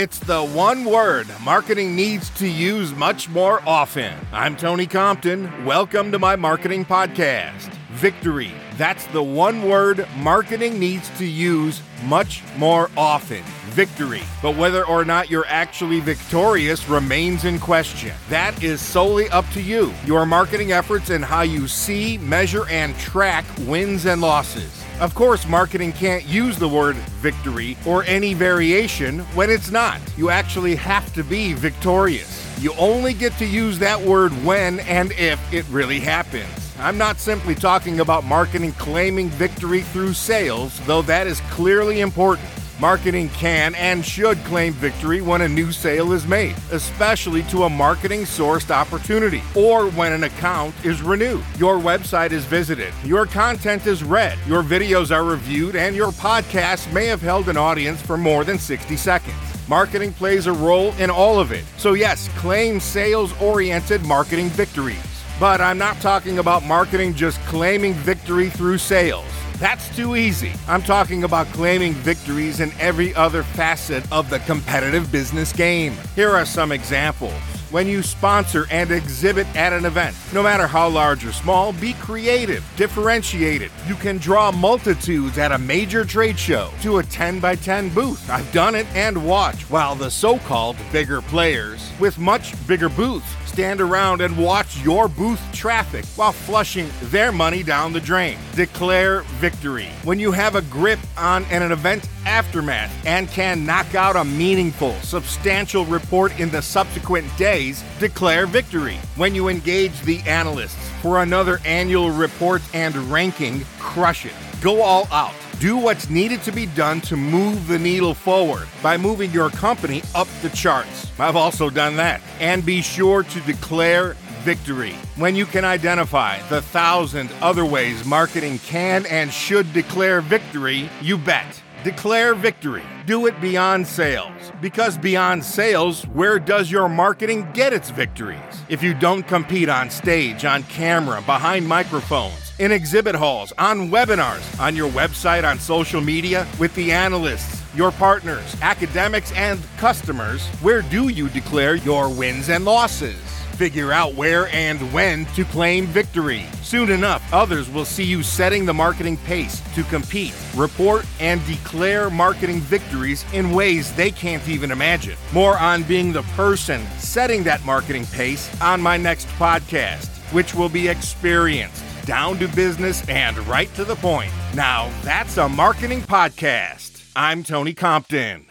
It's the one word marketing needs to use much more often. I'm Tony Compton. Welcome to my marketing podcast. Victory. That's the one word marketing needs to use much more often. Victory. But whether or not you're actually victorious remains in question. That is solely up to you, your marketing efforts, and how you see, measure, and track wins and losses. Of course, marketing can't use the word victory or any variation when it's not. You actually have to be victorious. You only get to use that word when and if it really happens. I'm not simply talking about marketing claiming victory through sales, though that is clearly important. Marketing can and should claim victory when a new sale is made, especially to a marketing sourced opportunity or when an account is renewed. Your website is visited, your content is read, your videos are reviewed, and your podcast may have held an audience for more than 60 seconds. Marketing plays a role in all of it. So, yes, claim sales oriented marketing victories. But I'm not talking about marketing just claiming victory through sales. That's too easy. I'm talking about claiming victories in every other facet of the competitive business game. Here are some examples. When you sponsor and exhibit at an event, no matter how large or small, be creative, differentiated. You can draw multitudes at a major trade show to a 10 by 10 booth. I've done it and watch while the so called bigger players with much bigger booths stand around and watch your booth traffic while flushing their money down the drain. Declare victory. When you have a grip on an event aftermath and can knock out a meaningful, substantial report in the subsequent days, declare victory. When you engage the analysts for another annual report and ranking, crush it. Go all out. Do what's needed to be done to move the needle forward by moving your company up the charts. I've also done that. And be sure to declare victory. When you can identify the thousand other ways marketing can and should declare victory, you bet. Declare victory. Do it beyond sales. Because beyond sales, where does your marketing get its victories? If you don't compete on stage, on camera, behind microphones, in exhibit halls, on webinars, on your website, on social media, with the analysts, your partners, academics, and customers, where do you declare your wins and losses? Figure out where and when to claim victory. Soon enough, others will see you setting the marketing pace to compete, report, and declare marketing victories in ways they can't even imagine. More on being the person setting that marketing pace on my next podcast, which will be experienced down to business and right to the point. Now, that's a marketing podcast. I'm Tony Compton.